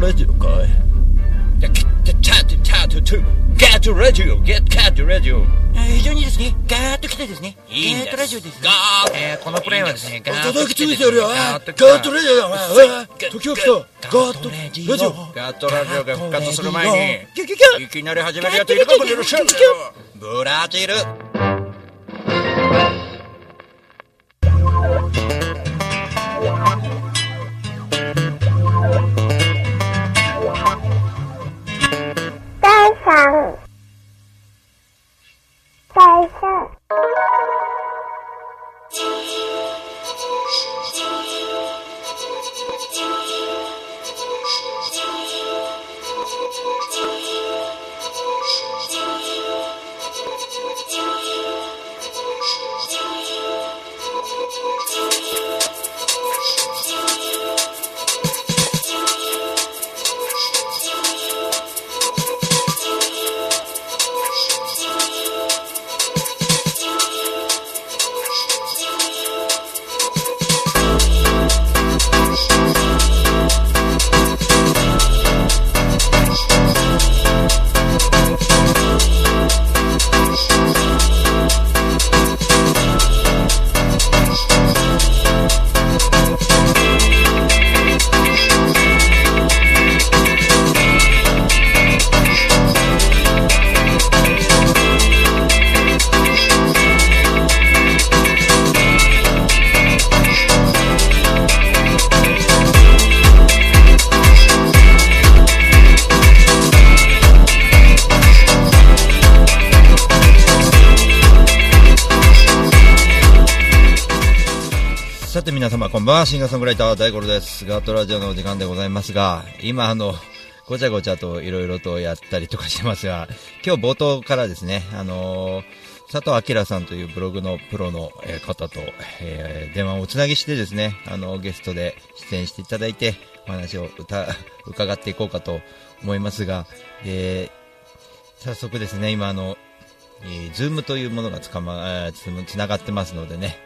ラジオかいチャチャチャチャチャガットラジオゲットガットラジオ非常にですね、ガーッと来てですね、いいんです。ガーッとラジオですね。ガーッえーこのプレイはですね、ガーッと叩きつい来てですよガガーッとラジオだ時が来たガットラジオガットラジオが復活する前に、いきなり始めるやついるかもしれませんよブラジルこんばんはシンガーソングライター大五郎です。ガートラジオのお時間でございますが今あのごちゃごちゃといろいろとやったりとかしてますが今日冒頭からですねあのー佐藤明さんというブログのプロの方と、えー電話をつなぎしてですね、あのゲストで出演していただいて、お話を歌伺っていこうかと思いますが、えー早速ですね、今あの、えー、ズームというものがつかま、つながってますのでね、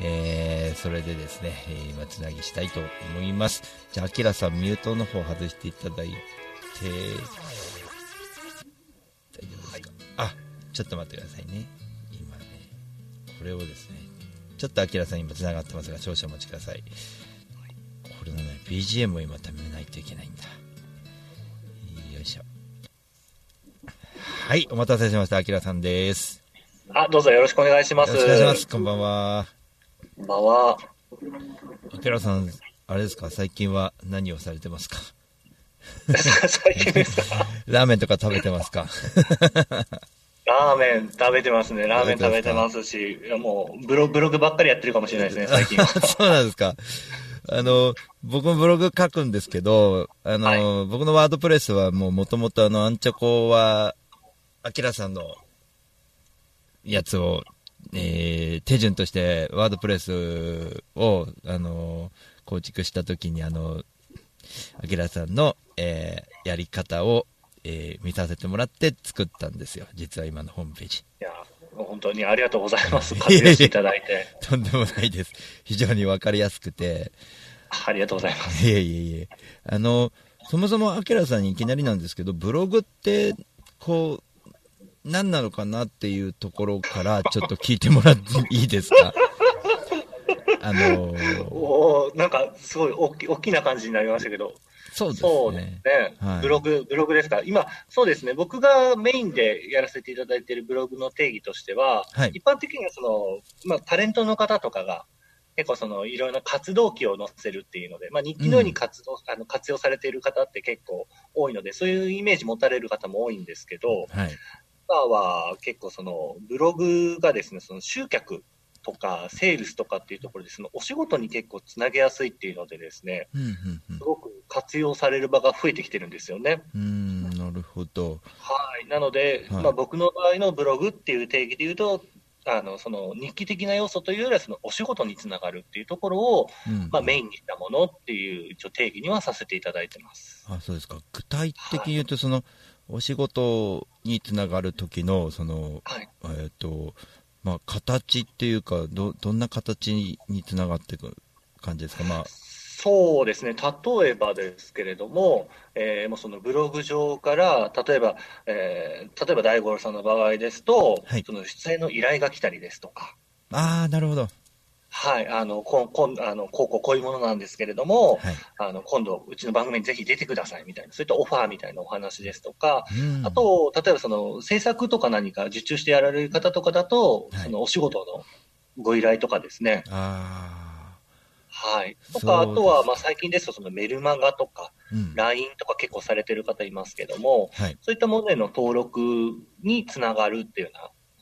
えーそれでですね、えー今つなぎしたいと思います。じゃあ、アキラさん、ミュートの方外していただいて、大丈夫ですか、あ、ちょっと待ってくださいね。今ね、これをですね、ちょっとアキラさん今つながってますが、少々お待ちください。これのね、BGM を今貯めないといけないんだ。よいしょ。はい、お待たせしました。アキラさんです。あ、どうぞよろしくお願いします。よろしくお願いします。こんばんは。こんばんは。アキラさん、あれですか？最近は何をされてますか？最近ですか？ラーメンとか食べてますか？ラーメン食べてますね。ラーメン食べてますし、いやもうブロブログばっかりやってるかもしれないですね、最近は。そうなんですか。あの、僕もブログ書くんですけど、あの、はい僕のワードプレスはもう元々あの、アンチョコは、アキラさんのやつを、えー手順としてワードプレスを、あの、構築したときにあの、アキラさんの、えーやり方を、えー見させてもらって作ったんですよ。実は今のホームページ。いや、本当にありがとうございます。活用していただいて。とんでもないです。非常にわかりやすくて、ありがとうございます。いえいえいえ。あの、そもそも、アキラさんにいきなりなんですけど、ブログって、こう、何なのかなっていうところから、ちょっと聞いてもらっていいですか？あの、おーなんか、すごい大き大きな感じになりましたけど。そうですそうですねね。。はいブログ、ブログですか？今、そうですね。僕がメインでやらせていただいているブログの定義としては、はい一般的にはその、まあ、タレントの方とかが、結構その、いろいろな活動記を載せるっていうので、まあ、日記のように活動、あの、活用されている方って結構多いので、そういうイメージ持たれる方も多いんですけど、はい。今は結構その、ブログがですね、その集客とか、セールスとかっていうところで、その、お仕事に結構つなげやすいっていうのでですね、うん、うん、うんすごく活用される場が増えてきてるんですよね。うーん、なるほど。はい。なので、はいまあ僕の場合のブログっていう定義で言うと、あの、その日記的な要素というよりは、そのお仕事につながるっていうところを、うん。まあメインにしたものっていう一応定義にはさせていただいてます。あ、そうですか。具体的に言うと、その、お仕事につながる時の、その、はい。えっ、と、まあ、形っていうか、ど、どんな形につながっていく感じですか？まあ、そうですね、例えばですけれども、えーもうそのブログ上から、例えば、えー例えば大五郎さんの場合ですと、はい。その出演の依頼が来たりですとか、ああ、なるほど。はい、あの、こんこんあのこうこうこういうものなんですけれども、はい。あの今度、うちの番組にぜひ出てくださいみたいな、そういったオファーみたいなお話ですとか、うんあ、と、例えばその制作とか何か受注してやられる方とかだと、はいそのお仕事のご依頼とかですね。あはい。とか、あとは、まあ最近ですとそのメルマガとか、あ、うん。LINE とか結構されてる方いますけども、はい。そういったものへの登録につながるっていうよ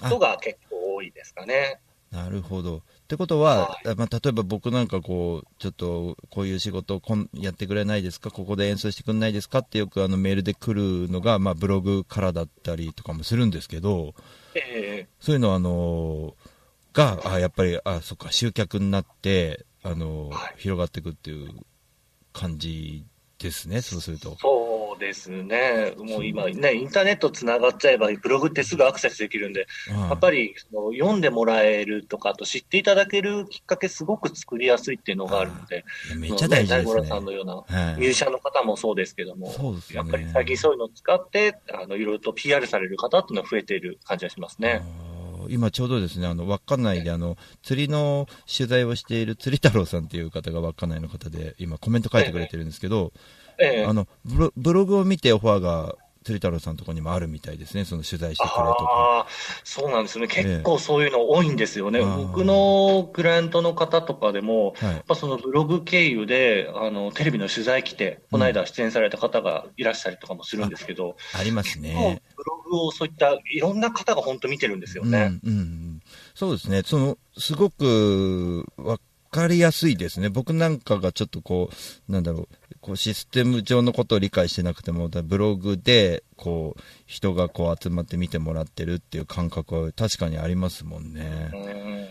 うなことが結構多いですかね。なるほど。ってことは、はまあ、例えば僕なんかこう、ちょっとこういう仕事をこんやってくれないですか、ここで演奏してくれないですか？ってよくあのメールで来るのが、まあ、ブログからだったりとかもするんですけど、えそういうのはあのが、あやっぱり、あそっか、集客になって、あのはい。広がっていくっていう感じですね、そうするとですね。もう今ね、インターネットつながっちゃえば、ブログってすぐアクセスできるんで、やっぱり、りその読んでもらえるとか、あと知っていただけるきっかけすごく作りやすいっていうのがあるので、めっちゃ大事です大五郎さんね。のようなはいミュージシャンの方もそうですけども、そうですよねやっぱり最近そういうのを使って、あの、いろいろと PR される方っていうのは増えている感じがしますね。今ちょうどですね、あの、稚内であの、釣りの取材をしている釣り太郎さんっていう方が稚内の方で、今コメント書いてくれてるんですけど、ええあの、ブロブログを見てオファーが釣り太郎さんのところにもあるみたいですね、その取材してくれとか。ああ、そうなんですよね。結構そういうの多いんですよね。え僕のクライアントの方とかでも、はいやっぱそのブログ経由で、あの、テレビの取材来て、この間出演された方がいらっしゃるとかもするんですけど、ありますもね。うブログをそういったいろんな方が本当見てるんですよね。うん、うんうん。そうですね。その、すごく、わかりやすいですね。僕なんかがちょっとこう、なんだろう、こうシステム上のことを理解してなくても、だブログで、こう、人がこう集まって見てもらってるっていう感覚は確かにありますもんね。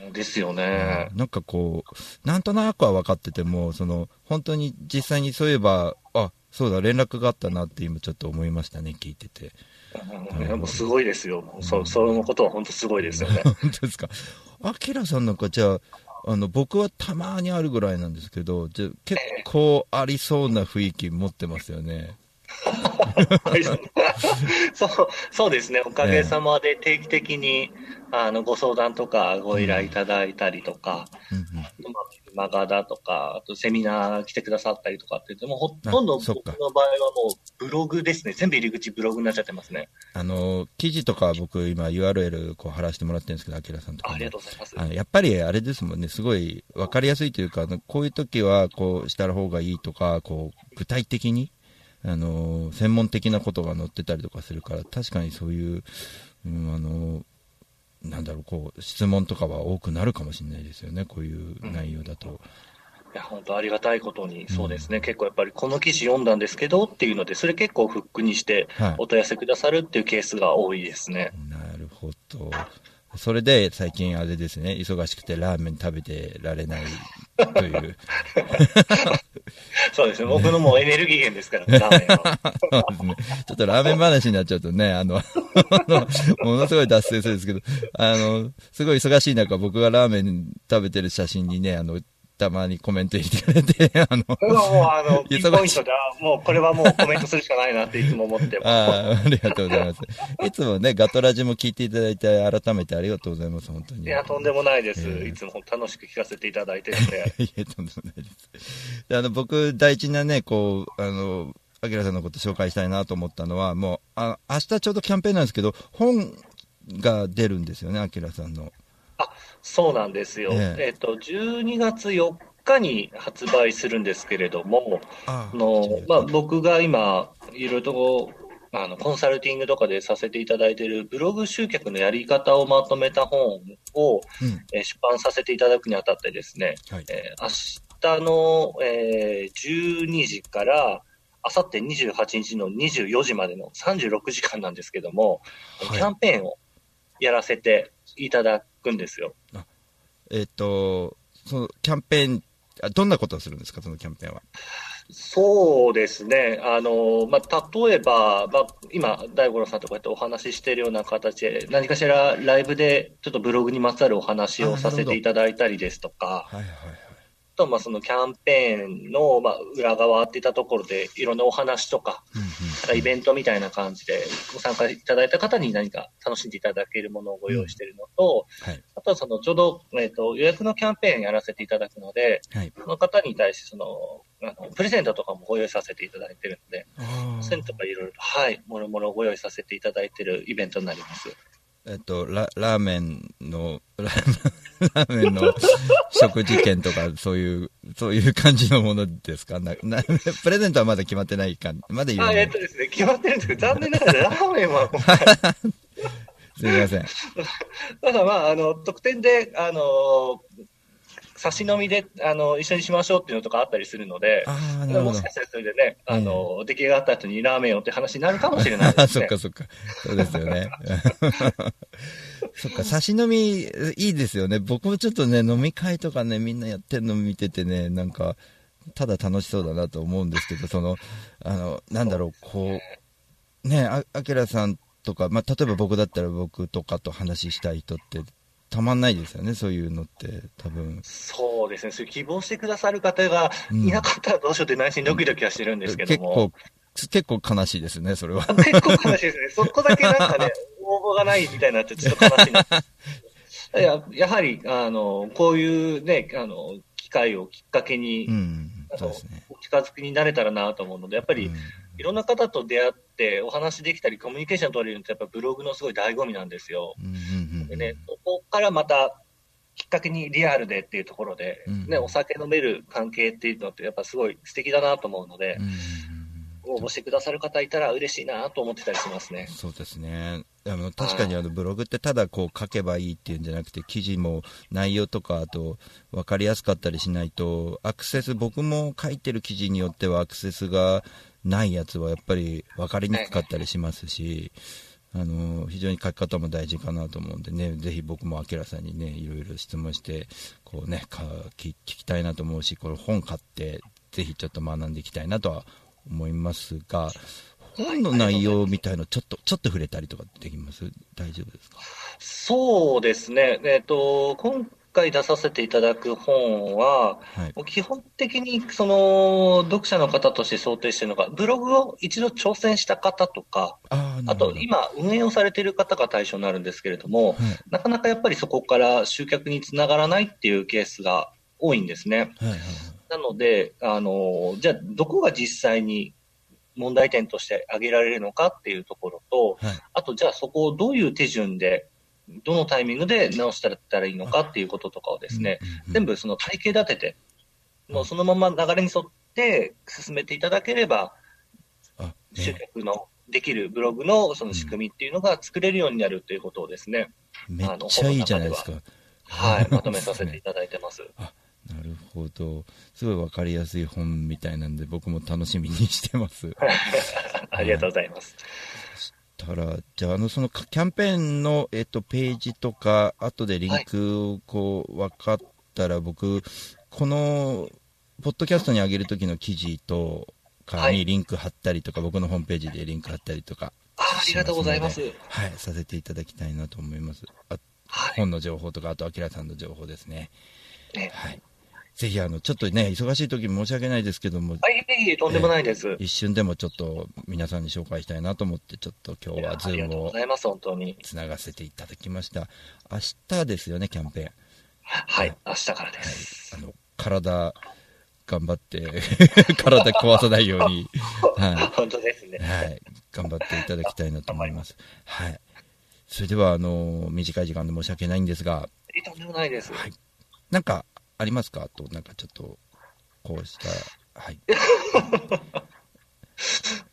うん、ですよね。なんかこう、なんとなくは分かってても、その、本当に実際にそういえば、あ、そうだ、連絡があったなって今ちょっと思いましたね、聞いてて。もうすごいですよ。もうそそのことは本当すごいですよね。本当ですか。アキラさんなんかじゃあ、あの、僕はたまにあるぐらいなんですけど、じゃあ結構ありそうな雰囲気持ってますよね。そうそうですね、おかげさまで定期的に、あのご相談とかご依頼いただいたりとか、うんうん。まあマガだとか、あとセミナー来てくださったりとかって言っても、ほとんど僕の場合はもうブログですね、全部入り口ブログになっちゃってますね。あの、記事とか僕今 URL こう貼らせてもらってるんですけど、アキラさんとかもあありがとうございます。あのやっぱりあれですもんね、すごい分かりやすいというか、こういう時はこうした方がいいとか、こう具体的に、あの専門的なことが載ってたりとかするから、確かにそういう、うん、あのなんだろう、こう質問とかは多くなるかもしれないですよね、こういう内容だと。いや、本当ありがたいことに、そうですね、結構やっぱりこの記事読んだんですけどっていうので、それ結構フックにしてはいお問い合わせくださるっていうケースが多いですね。なるほど。それで最近あれですね、忙しくてラーメン食べてられないという。そうですね、僕のもうエネルギー源ですからね、ラーメンは。そうですね。ちょっとラーメン話になっちゃうとね、あの、あ のものすごい脱線するんですけど、あの、すごい忙しい中、僕がラーメン食べてる写真にね、あの、たまにコメント入れてくれて、あの、もうあの、ピンポイントで、あもうこれはもうコメントするしかないなっていつも思って。あーありがとうございます。いつもね、ガトラジも聞いていただいて、改めてありがとうございます、本当に。いや、とんでもないです。ええいつも楽しく聞かせていただいてて。いえ、とんでもないです。であの、僕、大事なね、こう、あの、アキラさんのこと紹介したいなと思ったのは、もう、あ明日ちょうどキャンペーンなんですけど、本が出るんですよね、アキラさんの。そうなんですよ。えええっ、と、12月4日に発売するんですけれども、ああの、まあ、僕が今、いろいろとあの、コンサルティングとかでさせていただいているブログ集客のやり方をまとめた本を、うん。えー出版させていただくにあたってですね、はい。えー明日の、えー12時から、あさって28日の24時までの36時間なんですけども、はいキャンペーンをやらせていただくんですよ。えっ、と、そのキャンペーン、あどんなことをするんですか、そのキャンペーンは。そうですね。あの、まあ、例えば、まあ、今、大五郎さんとこうやってお話ししているような形で、何かしらライブでちょっとブログにまつわるお話をさせていただいたりですとか、はいはいはい。と、まあ、そのキャンペーンの、まあ、裏側っていったところで、いろんなお話とか、うんうんイベントみたいな感じで、ご参加いただいた方に何か楽しんでいただけるものをご用意しているのと、はい。あとはその、ちょうど、えっ、と、予約のキャンペーンやらせていただくので、はい。その方に対して、その、あのプレゼントとかもご用意させていただいてるので、あプレゼントとかいろいろと、はい、もろもろご用意させていただいてるイベントになります。えっと、ララーメンの、ラ ラーメンの食事券とか、そういう、そういう感じのものですか？ななプレゼントはまだ決まってないか、まだ言あ、えないえっと。ですね、決まってるんですけど、残念ながらラーメンは すみません。ただまあ、あの、特典で、あの、差し飲みで、あの、一緒にしましょうっていうのとかあったりするので、あもし。かしたらそれでね、あの、出来上がった後にラーメンをって話になるかもしれないであすね。そっかそっか。そうですよね。そっか、差し飲み、いいですよね。僕もちょっとね、飲み会とかね、みんなやってるの見ててね、なんか、ただ楽しそうだなと思うんですけど、その、あの、なんだろう、こう、ね、あ、あきらさんとか、まあ、例えば僕だったら僕とかと話したい人って、たまんないですよね、そういうのって、多分。そうですね、そういう希望してくださる方がうんいなかったらどうしようって内心ドキドキはしてるんですけども。結構、結構悲しいですね、それは。結構悲しいですね。そこだけなんかね、応募がないみたいになってちょっと悲しいな。いややはり、あの、こういうね、あの、機会をきっかけに、うん。お近づきになれたらなと思うので、やっぱり、うんいろんな方と出会ってお話できたり、コミュニケーション取れるのってやっぱブログのすごい醍醐味なんですよ。でね、そこからまた、きっかけにリアルでっていうところで、うんね、お酒飲める関係っていうのってやっぱすごい素敵だなと思うので応募してくださる方いたら嬉しいなと思ってたりしますね。そうですね。あの確かにあのブログってただこう書けばいいっていうんじゃなくて記事も内容とかあと分かりやすかったりしないとアクセス僕も書いてる記事によってはアクセスがないやつはやっぱり分かりにくかったりしますし、あの非常に書き方も大事かなと思うんでねぜひ僕もあきらさんにねいろいろ質問してこうねか聞聞きたいなと思うしこれ本買ってぜひちょっと学んでいきたいなとは思いますが本の内容みたいのちょっとちょっと触れたりとかできます？大丈夫ですか？そうですね。えっ、と、今回出させていただく本は、はい。もう基本的にその読者の方として想定しているのが、ブログを一度挑戦した方とか、ああと今運営をされている方が対象になるんですけれども、はい。なかなかやっぱりそこから集客につながらないっていうケースが多いんですね。はいはい。なので、あの、じゃあどこが実際に問題点として挙げられるのかっていうところと、はい。あとじゃあそこをどういう手順で、どのタイミングで直したらいいのかっていうこととかをですね、全部その体系立てて、もうそのまま流れに沿って進めていただければ、あ集ね客のできるブログのその仕組みっていうのが作れるようになるということをですね、めっちゃいいじゃないですか。は。い、まとめさせていただいてます。なるほど。すごい分かりやすい本みたいなんで僕も楽しみにしてます。ありがとうございます。たらじゃああのそのキャンペーンの、えっと、ページとか後でリンクをこう分かったら僕このポッドキャストに上げる時の記事とかはいにリンク貼ったりとか、僕のホームページでリンク貼ったりとかあありがとうございます。はい、させていただきたいなと思います。あはい。本の情報とか、あと、アキラさんの情報ですね。ねはい。ぜひ、あの、ちょっとね、忙しい時申し訳ないですけども、はい、いえいえ、とんでもないです。一瞬でもちょっと皆さんに紹介したいなと思って、ちょっと今日はズありがとうームをございます、本当に。つながせていただきました。明日ですよね、キャンペーン。はい、明日からです。あの、体、頑張って、体壊さないように、は本当ですねい、。はい、頑張っていただきたいなと思います。はい。それでは、あの、短い時間で申し訳ないんですが、とんでもないです。はいなんかありますか？あと、なんかちょっと、こうした、はい。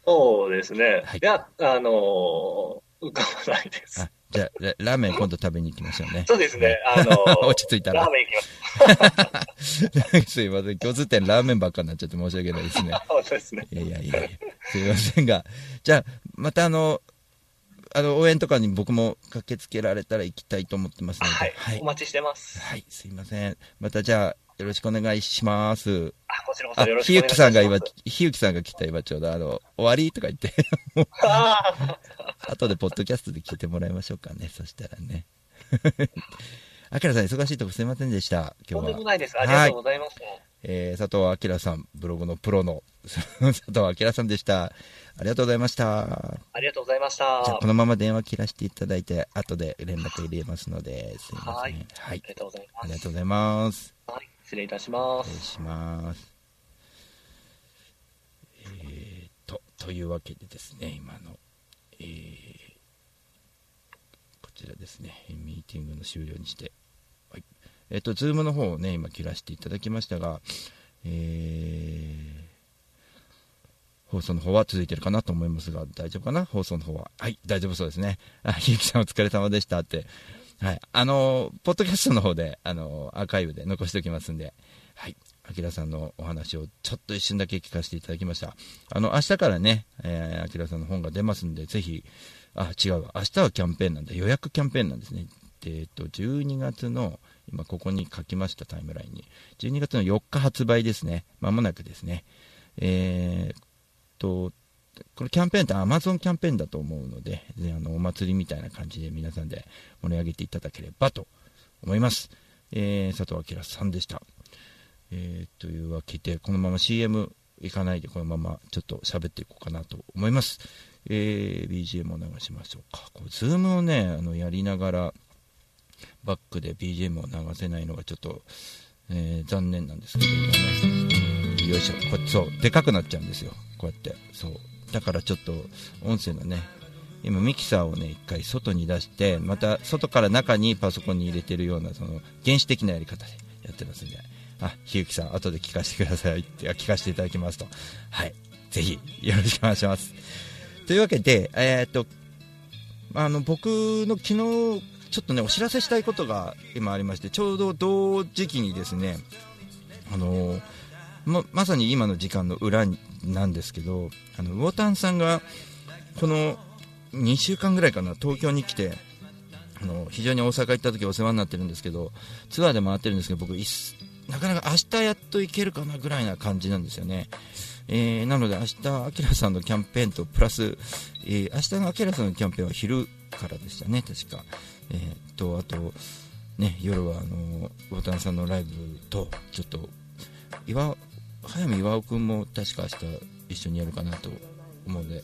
そうですね。はいい、や、あのー浮かばないですあ。じゃあラ、ラーメン今度食べに行きましょうね。そうですね。あのー 落ち着いたらラーメン行きます。すいません。共通点ラーメンばっかになっちゃって申し訳ないですね。本当ですね。いやいやいやいや、すいませんが。じゃあ、またあの、あの、応援とかに僕も駆けつけられたら行きたいと思ってますので。はい、はいお。待ちしてます。はい、すいません。またじゃあ、よろしくお願いします。あ、こちらこあそよろ、しくひゆお願いします。きさんが今、ひゆきさんが来た今ちょうどあの、終わりとか言って、あ後でポッドキャストで聞いてもらいましょうかね。そしたらね。あきらさん、忙しいとこすいませんでした。今日は。でもないです。ありがとうございました。えー佐藤明さん、ブログのプロの佐藤明さんでした。ありがとうございました。ありがとうございましじゃ。このまま電話切らせていただいて、後で連絡入れますので、すいません。ははいい。ありがとうございます。ありがとうございます。はい、失礼いたしま失礼す。します。えーと、というわけでですね、今の、えーこちらですね、ミーティングの終了にして、はい。えっ、と、ズームの方をね、今切らせていただきましたが、えー放送の方は続いてるかなと思いますが、大丈夫かな？放送の方は。はい、大丈夫そうですね。あ、ひゆきさんお疲れ様でしたって。はい。あの、ポッドキャストの方で、あの、アーカイブで残しておきますんで、はい。あきらさんのお話をちょっと一瞬だけ聞かせていただきました。あの、明日からね、えー、あきらさんの本が出ますんで、ぜひ、あ、違うわ。明日はキャンペーンなんだ。予約キャンペーンなんですね。えっと、12月の、今ここに書きましたタイムラインに。12月の4日発売ですね。まもなくですね。えーと、このキャンペーンって Amazon キャンペーンだと思うので、であのお祭りみたいな感じで皆さんで盛り上げていただければと思います。えー佐藤明さんでした。えーというわけで、このまま CM 行かないで、このままちょっと喋っていこうかなと思います。えー BGM を流しましょうか。こう Zoom をね、あのやりながら、バックで BGM を流せないのがちょっと、えー残念なんですけど、今ね。よいしょ。こそう、でかくなっちゃうんですよ。こうやって。そう。だからちょっと、音声のね、今ミキサーをね、一回外に出して、また外から中にパソコンに入れてるような、その、原始的なやり方でやってますんで、あ、ひゆきさん、後で聞かせてくださいって、聞かせていただきますと。はい。ぜひ、よろしくお願いします。というわけで、えーっと、あの、僕の昨日、ちょっとね、お知らせしたいことが今ありまして、ちょうど同時期にですね、あのままさに今の時間の裏なんですけど、あの魚炭さんがこの2週間ぐらいかな、東京に来て、あの非常に大阪行った時お世話になってるんですけど、ツアーで回ってるんですけど、僕、なかなか明日やっと行けるかなぐらいな感じなんですよね。えーなので明日、アキラさんのキャンペーンとプラス、えー明日のアキラさんのキャンペーンは昼からでしたね、確か。えーと、あと、ね、夜はあの、魚炭さんのライブと、ちょっと、岩早見岩尾君も確か明日一緒にやるかなと思うんで、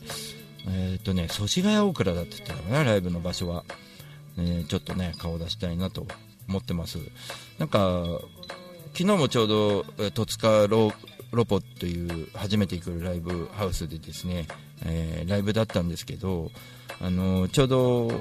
えっ、とね、祖師ヶ谷大倉だって言ったかな、ライブの場所は。えー、ちょっとね、顔出したいなと思ってます。なんか、昨日もちょうど、えー戸塚ロロポという初めて行くライブハウスでですね、えーライブだったんですけど、あのちょうど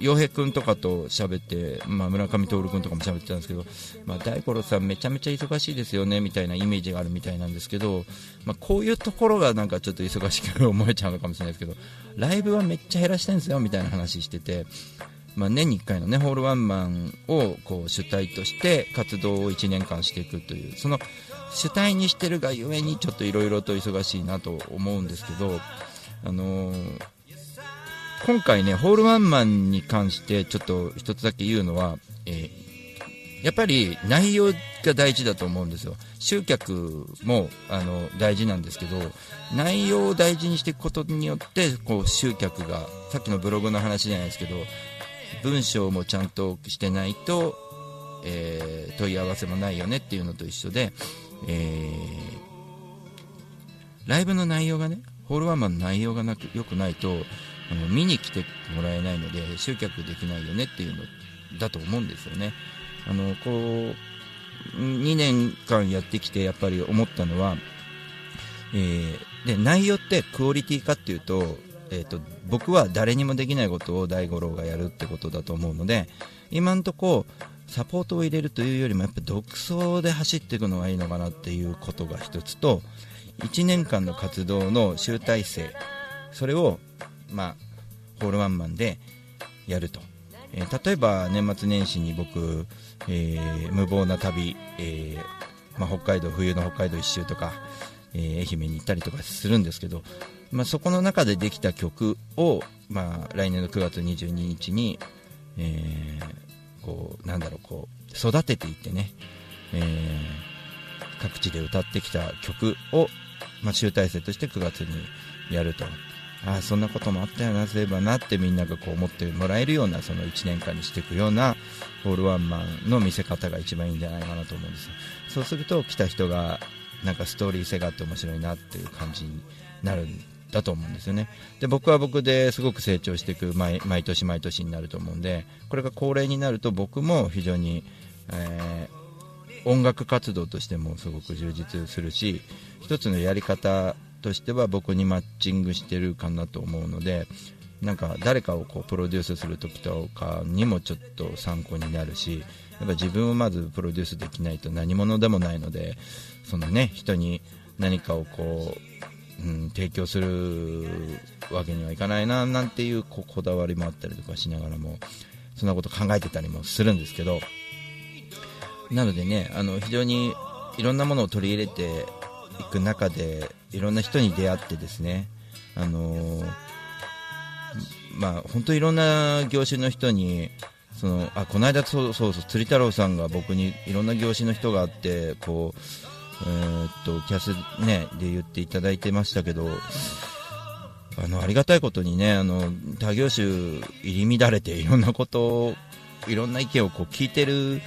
洋平君とかと喋って、まあ、村上徹君とかも喋ってたんですけど、まあ、大五郎さんめちゃめちゃ忙しいですよねみたいなイメージがあるみたいなんですけど、まあ、こういうところがなんかちょっと忙しく思えちゃうのかもしれないですけどライブはめっちゃ減らしたいんですよみたいな話してて、まあ、年に1回のねホールワンマンをこう主体として活動を1年間していくというその主体にしてるがゆえにちょっといろいろと忙しいなと思うんですけど、あのー今回ねホールワンマンに関してちょっと一つだけ言うのは、えーやっぱり内容が大事だと思うんですよ。集客もあの大事なんですけど内容を大事にしていくことによってこう集客がさっきのブログの話じゃないですけど文章もちゃんとしてないと、えー問い合わせもないよねっていうのと一緒で、えーライブの内容がねホールワンマンの内容がなく良くないとあの見に来てもらえないので集客できないよねっていうのだと思うんですよね。あのこう2年間やってきてやっぱり思ったのは、えーで内容ってクオリティかっていうと,、えー、と僕は誰にもできないことを大五郎がやるってことだと思うので今んとこサポートを入れるというよりもやっぱ独走で走っていくのがいいのかなっていうことが一つと1年間の活動の集大成それを、まあ、ホールワンマンでやると、えー例えば年末年始に僕、えー無謀な旅、えーまあ、北海道冬の北海道一周とか、え愛媛に行ったりとかするんですけど、まあ、そこの中でできた曲を、まあ、来年の9月22日に、えこうなんだろうこう育てていってね、えー各地で歌ってきた曲を、まあ、集大成として9月にやると。ああそんなこともあったよなそういえばなってみんながこう思ってもらえるようなその1年間にしていくようなオールワンマンの見せ方が一番いいんじゃないかなと思うんですそうすると来た人がなんかストーリー性があって面白いなっていう感じになるだと思うんですよね。で僕は僕ですごく成長していく毎年毎年になると思うんでこれが恒例になると僕も非常に、えー音楽活動としてもすごく充実するし一つのやり方としては僕にマッチングしてるかなと思うのでなんか誰かをこうプロデュースする時とかにもちょっと参考になるしやっぱ自分をまずプロデュースできないと何者でもないのでそのね人に何かをこう、うん、提供するわけにはいかないななんていうここだわりもあったりとかしながらもそんなこと考えてたりもするんですけどなのでねあの非常にいろんなものを取り入れていく中でいろんな人に出会ってですねあのまあ本当いろんな業種の人にそのあこの間そうそうそう釣り太郎さんが僕にいろんな業種の人があってこうえーっとキャスねで言っていただいてましたけどあのありがたいことにねあの他業種入り乱れていろんなことをいろんな意見をこう聞いてる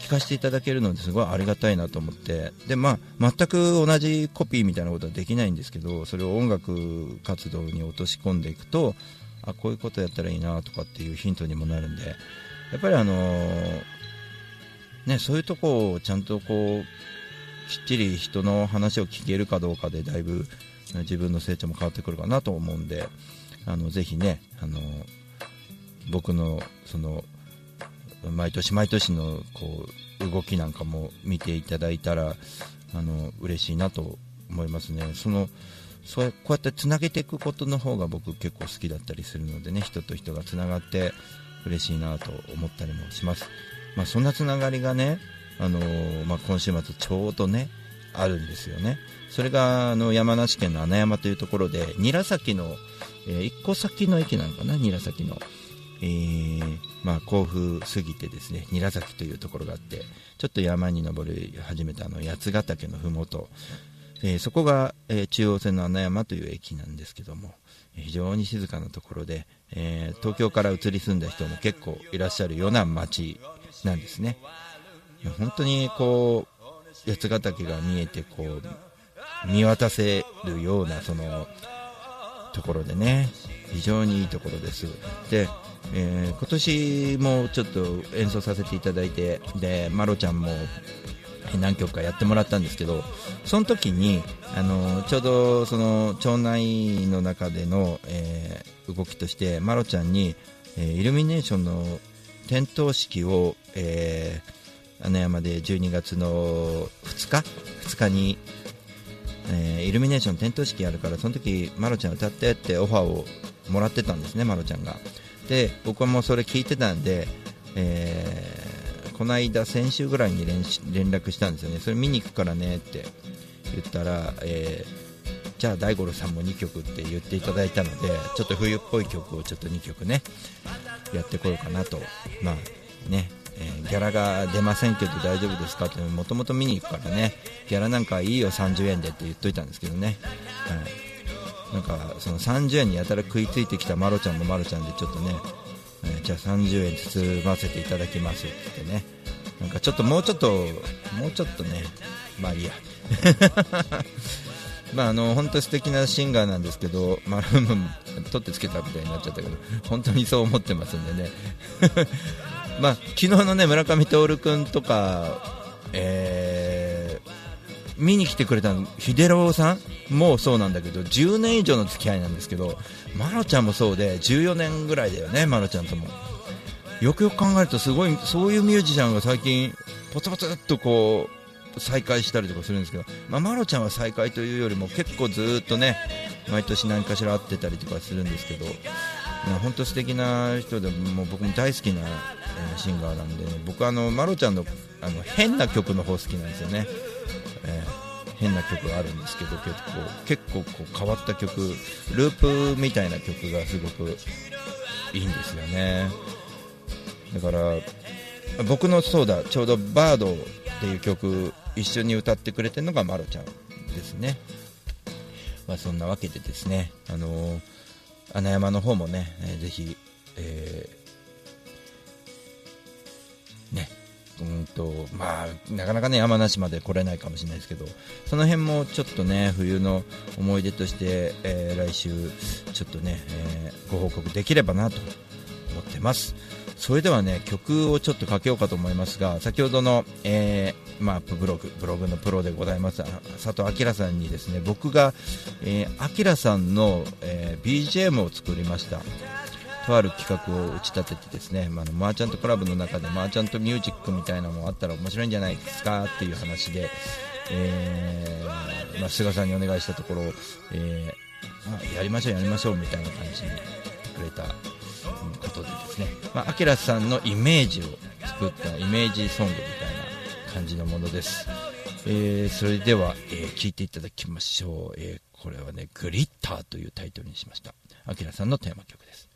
聞かせていただけるのですごいありがたいなと思って。で、まあ、全く同じコピーみたいなことはできないんですけどそれを音楽活動に落とし込んでいくとあこういうことやったらいいなとかっていうヒントにもなるんで。やっぱりあのーね、そういうとこをちゃんとこうきっちり人の話を聞けるかどうかでだいぶ自分の成長も変わってくるかなと思うんであのぜひね、あの僕のその毎年毎年のこう動きなんかも見ていただいたらあの嬉しいなと思いますね。そのそうこうやってつなげていくことの方が僕結構好きだったりするのでね人と人がつながって嬉しいなと思ったりもします、まあ、そんなつながりがね、あのーまあ、今週末ちょうどねあるんですよね。それがあの山梨県の穴山というところで韮崎の、え1個先の駅なのかな？韮崎の、えーまあ、甲府過ぎてですね韮崎というところがあってちょっと山に登り始めたあの八ヶ岳のふもとえーそこが、えー中央線の穴山という駅なんですけども非常に静かなところで、えー東京から移り住んだ人も結構いらっしゃるような街なんですね。や本当にこう八ヶ岳が見えてこう見渡せるようなそのところでね非常にいいところです。で、えー今年もちょっと演奏させていただいてでマロちゃんも何曲かやってもらったんですけどその時にあのちょうどその町内の中での、えー動きとしてマロちゃんに、えーイルミネーションの点灯式を、えー、穴山で12月の2日2日に、えーイルミネーション点灯式やるからその時マロちゃん歌ってってオファーをもらってたんですねマロちゃんが。で僕はもうそれ聞いてたんで、えーこの間先週ぐらいに連絡したんですよね。それ見に行くからねって言ったら、えーじゃあ大五郎さんも2曲って言っていただいたのでちょっと冬っぽい曲をちょっと2曲ねやってこようかなと。まあね。えーギャラが出ませんけど大丈夫ですか？ってもともと見に行くからね。ギャラなんかいいよ30円でって言っといたんですけどね、はい、なんかその30円にやたら食いついてきたマロちゃんもマロちゃんでちょっとね、えーじゃあ30円包ませていただきますって言ってね。なんかちょっともうちょっともうちょっとね。まあいいや。まああの本当に素敵なシンガーなんですけど、まあ、取ってつけたみたいになっちゃったけど本当にそう思ってますんでね。まあ昨日のね村上徹君とか、えー見に来てくれたの秀郎さん？もそうなんだけど10年以上の付き合いなんですけどマロちゃんもそうで14年ぐらいだよね、マロちゃんとも。よくよく考えるとすごいそういうミュージシャンが最近ポツポツっとこう再会したりとかするんですけど、まあ、マロちゃんは再会というよりも結構ずっとね毎年何かしら会ってたりとかするんですけど、まあ、本当素敵な人でもう僕も大好きな、えシンガーなんで、僕はあのマロちゃんのあの変な曲の方好きなんですよね。えー変な曲があるんですけど結構結構こう変わった曲ループみたいな曲がすごくいいんですよねだから僕のそうだちょうど「バード」っていう曲一緒に歌ってくれてるのがマロちゃんですね、まあ、そんなわけでですねあのー穴山の方もね、えーぜひ、えーね、うんと、まあ、なかなかね、山梨まで来れないかもしれないですけど、その辺もちょっとね、冬の思い出として、えー来週、ちょっとね、えーご報告できればなと思ってます。それではね、曲をちょっとかけようかと思いますが、先ほどの、えーまあ、ブログ、ブログのプロでございます、佐藤明さんにですね、僕が、えー、明さんの、えー BGM を作りました。とある企画を打ち立ててですね、まあ、のマーチャントクラブの中でマーチャントミュージックみたいなのもあったら面白いんじゃないですかっていう話で、えーまあ、菅さんにお願いしたところ、えまあ、やりましょうやりましょうみたいな感じにくれたことでですね、まあ、アキラさんのイメージを作ったイメージソングみたいな。感じのものです、えーそれでは、えー聞いていただきましょう、えーこれはねグリッターというタイトルにしました。あきらさんのテーマ曲です。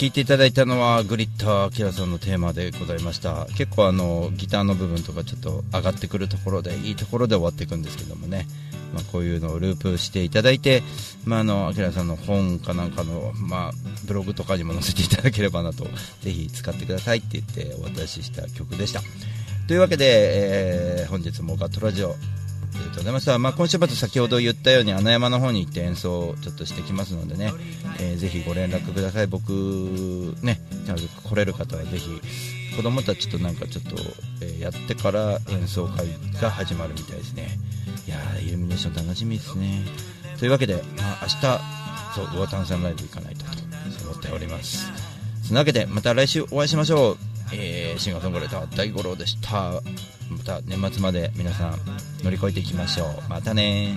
聞いていただいたのはグリッターキラさんのテーマでございました。結構あのギターの部分とかちょっと上がってくるところでいいところで終わっていくんですけどもね、まあ、こういうのをループしていただいて、まあ、あのアキラさんの本かなんかの、まあ、ブログとかにも載せていただければなとぜひ使ってくださいって言ってお渡しした曲でした。というわけで、えー本日もガットラジオありがとうございました、まあ、今週末先ほど言ったように穴山の方に行って演奏をちょっとしてきますのでね、えーぜひご連絡ください。僕ね来れる方はぜひ子供たちとなんかちょっと、えーやってから演奏会が始まるみたいですね。いやーイルミネーション楽しみですね。というわけで、まあ、明日そう魚炭酸ライブ行かないとと思っております。そのわけでまた来週お会いしましょう、えーシンガーソングライター大五郎でした。また年末まで皆さん乗り越えていきましょう。またね